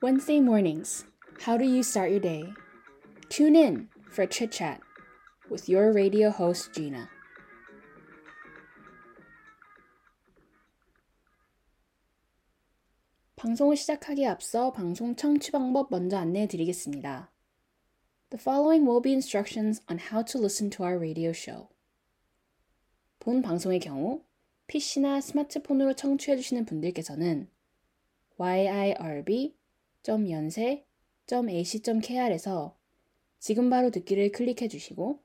Wednesday mornings. How do you start your day? Tune in for chit chat with your radio host, Gina. 방송을 시작하기에 앞서 방송 청취 방법 먼저 안내해 드리겠습니다. The following will be instructions on how to listen to our radio show. 본 방송의 경우 PC나 스마트폰으로 청취해 주시는 분들께서는 yirb.연세.ac.kr에서 지금 바로 듣기를 클릭해 주시고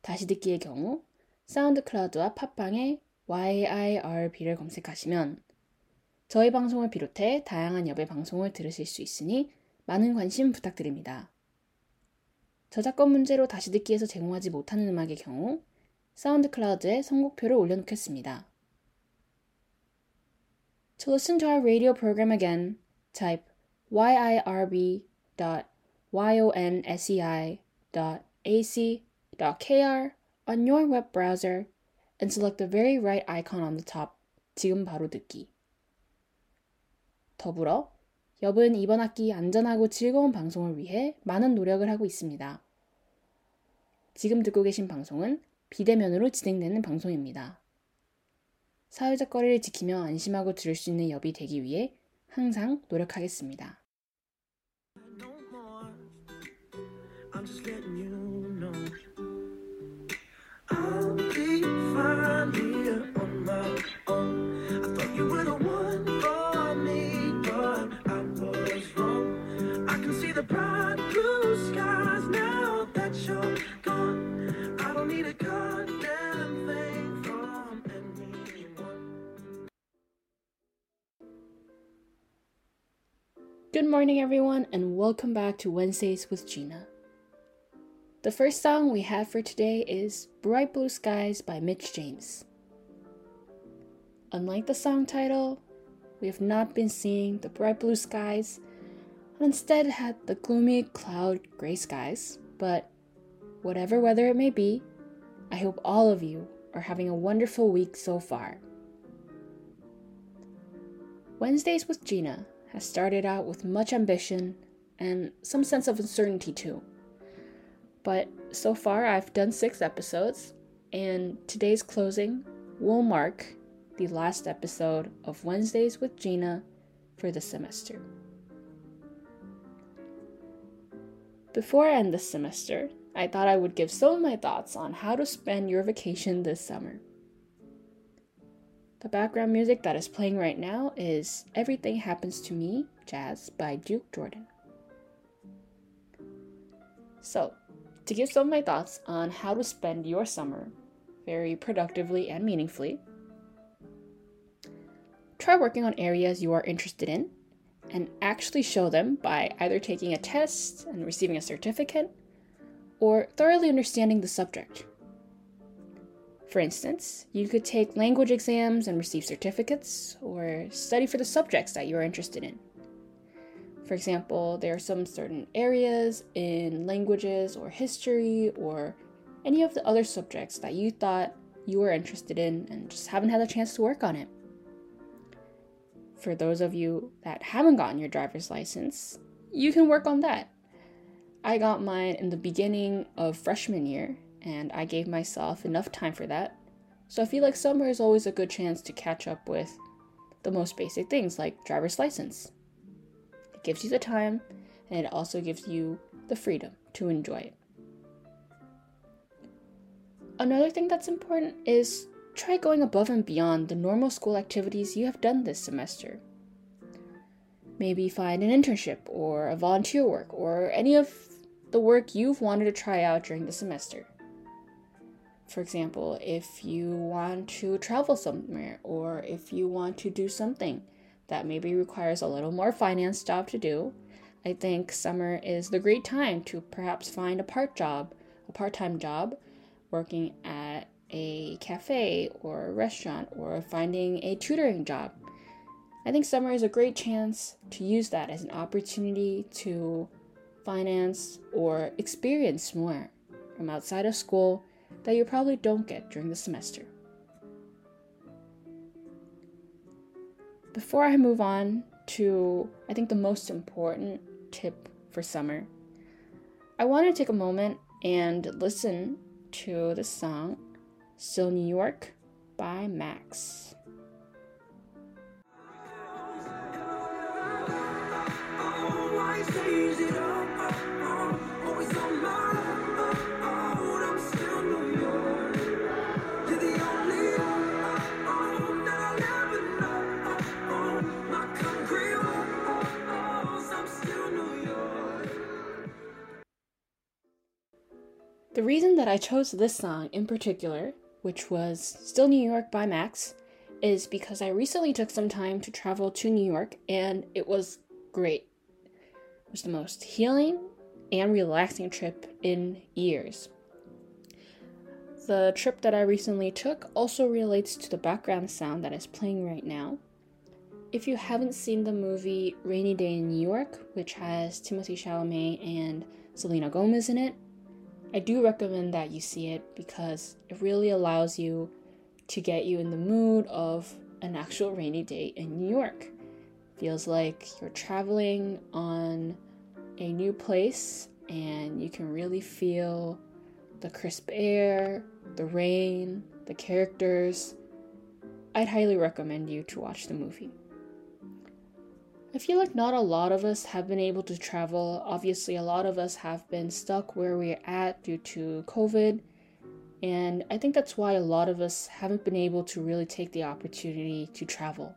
다시 듣기의 경우 사운드 클라우드와 팟빵에 YIRB를 검색하시면 저희 방송을 비롯해 다양한 여배 방송을 들으실 수 있으니 많은 관심 부탁드립니다. 저작권 문제로 다시 듣기에서 제공하지 못하는 음악의 경우 사운드 클라우드에 선곡표를 올려놓겠습니다. To listen to our radio program again, type yirb.yonsei.ac.kr on your web browser and select the very right icon on the top. 지금 바로 듣기. 더불어 엽은 이번 학기 안전하고 즐거운 방송을 위해 많은 노력을 하고 있습니다. 지금 듣고 계신 방송은 비대면으로 진행되는 방송입니다. 사회적 거리를 지키며 안심하고 들을 수 있는 엽이 되기 위해 항상 노력하겠습니다. Good morning, everyone, and welcome back to Wednesdays with Gina. The first song we have for today is Bright Blue Skies by Mitch James. Unlike the song title, we have not been seeing the bright blue skies, and instead had the gloomy cloud gray skies. But whatever weather it may be, I hope all of you are having a wonderful week so far. Wednesdays with Gina has started out with much ambition and some sense of uncertainty too. But so far, I've done six episodes, and today's closing will mark the last episode of Wednesdays with Gina for the semester. Before I end the semester, I thought I would give some of my thoughts on how to spend your vacation this summer. The background music that is playing right now is Everything Happens to Me Jazz by Duke Jordan. So, to give some of my thoughts on how to spend your summer very productively and meaningfully, try working on areas you are interested in and actually show them by either taking a test and receiving a certificate or thoroughly understanding the subject. For instance, you could take language exams and receive certificates, or study for the subjects that you are interested in. For example, there are some certain areas in languages or history or any of the other subjects that you thought you were interested in and just haven't had a chance to work on it. For those of you that haven't gotten your driver's license, you can work on that. I got mine in the beginning of freshman year, and I gave myself enough time for that. So I feel like summer is always a good chance to catch up with the most basic things like driver's license. It gives you the time and it also gives you the freedom to enjoy it. Another thing that's important is try going above and beyond the normal school activities you have done this semester. Maybe find an internship or a volunteer work or any of the work you've wanted to try out during the semester. For example, if you want to travel somewhere or if you want to do something that maybe requires a little more finance job to do, I think summer is the great time to perhaps find a part job, a part-time job working at a cafe or a restaurant or finding a tutoring job. I think summer is a great chance to use that as an opportunity to finance or experience more from outside of school that you probably don't get during the semester. Before I move on to, I think, the most important tip for summer, I want to take a moment and listen to the song Still New York by Max. The reason that I chose this song in particular, which was Still New York by Max, is because I recently took some time to travel to New York and it was great. It was the most healing and relaxing trip in years. The trip that I recently took also relates to the background sound that is playing right now. If you haven't seen the movie Rainy Day in New York, which has Timothée Chalamet and Selena Gomez in it, I do recommend that you see it because it really allows you to get you in the mood of an actual rainy day in New York. Feels like you're traveling on a new place and you can really feel the crisp air, the rain, the characters. I'd highly recommend you to watch the movie. I feel like not a lot of us have been able to travel. Obviously, a lot of us have been stuck where we're at due to COVID. And I think that's why a lot of us haven't been able to really take the opportunity to travel,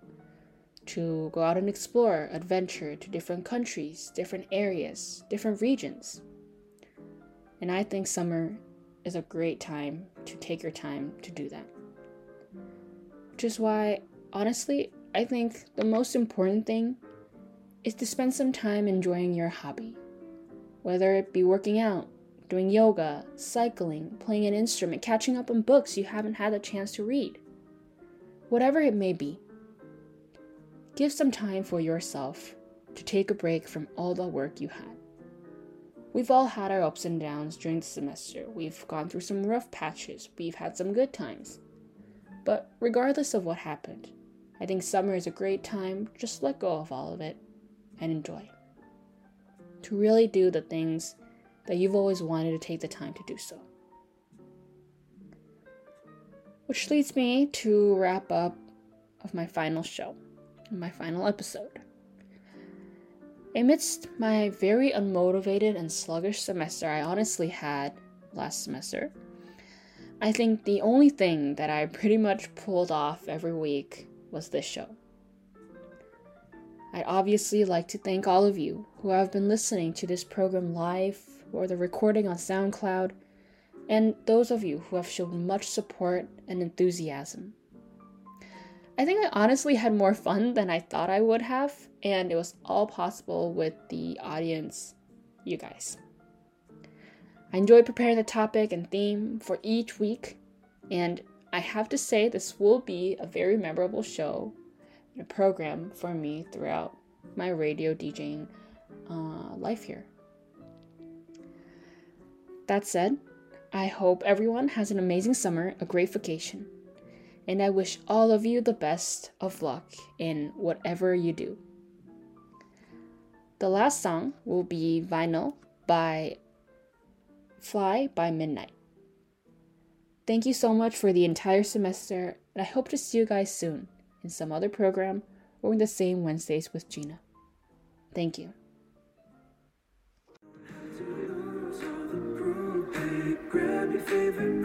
to go out and explore, adventure to different countries, different areas, different regions. And I think summer is a great time to take your time to do that. Which is why, honestly, I think the most important thing is to spend some time enjoying your hobby. Whether it be working out, doing yoga, cycling, playing an instrument, catching up on books you haven't had the chance to read. Whatever it may be, give some time for yourself to take a break from all the work you had. We've all had our ups and downs during the semester. We've gone through some rough patches. We've had some good times. But regardless of what happened, I think summer is a great time. Just let go of all of it and enjoy. To really do the things that you've always wanted to take the time to do so. Which leads me to wrap up of my final show, my final episode. Amidst my very unmotivated and sluggish semester I honestly had last semester, I think the only thing that I pretty much pulled off every week was this show. I'd obviously like to thank all of you who have been listening to this program live or the recording on SoundCloud, and those of you who have shown much support and enthusiasm. I think I honestly had more fun than I thought I would have, and it was all possible with the audience, you guys. I enjoyed preparing the topic and theme for each week, and I have to say, this will be a very memorable show a program for me throughout my radio DJing uh, life here. That said, I hope everyone has an amazing summer, a great vacation, and I wish all of you the best of luck in whatever you do. The last song will be Vinyl by Fly by Midnight. Thank you so much for the entire semester, and I hope to see you guys soon in some other program or in the same Wednesdays with Gina. Thank you. grab your favorite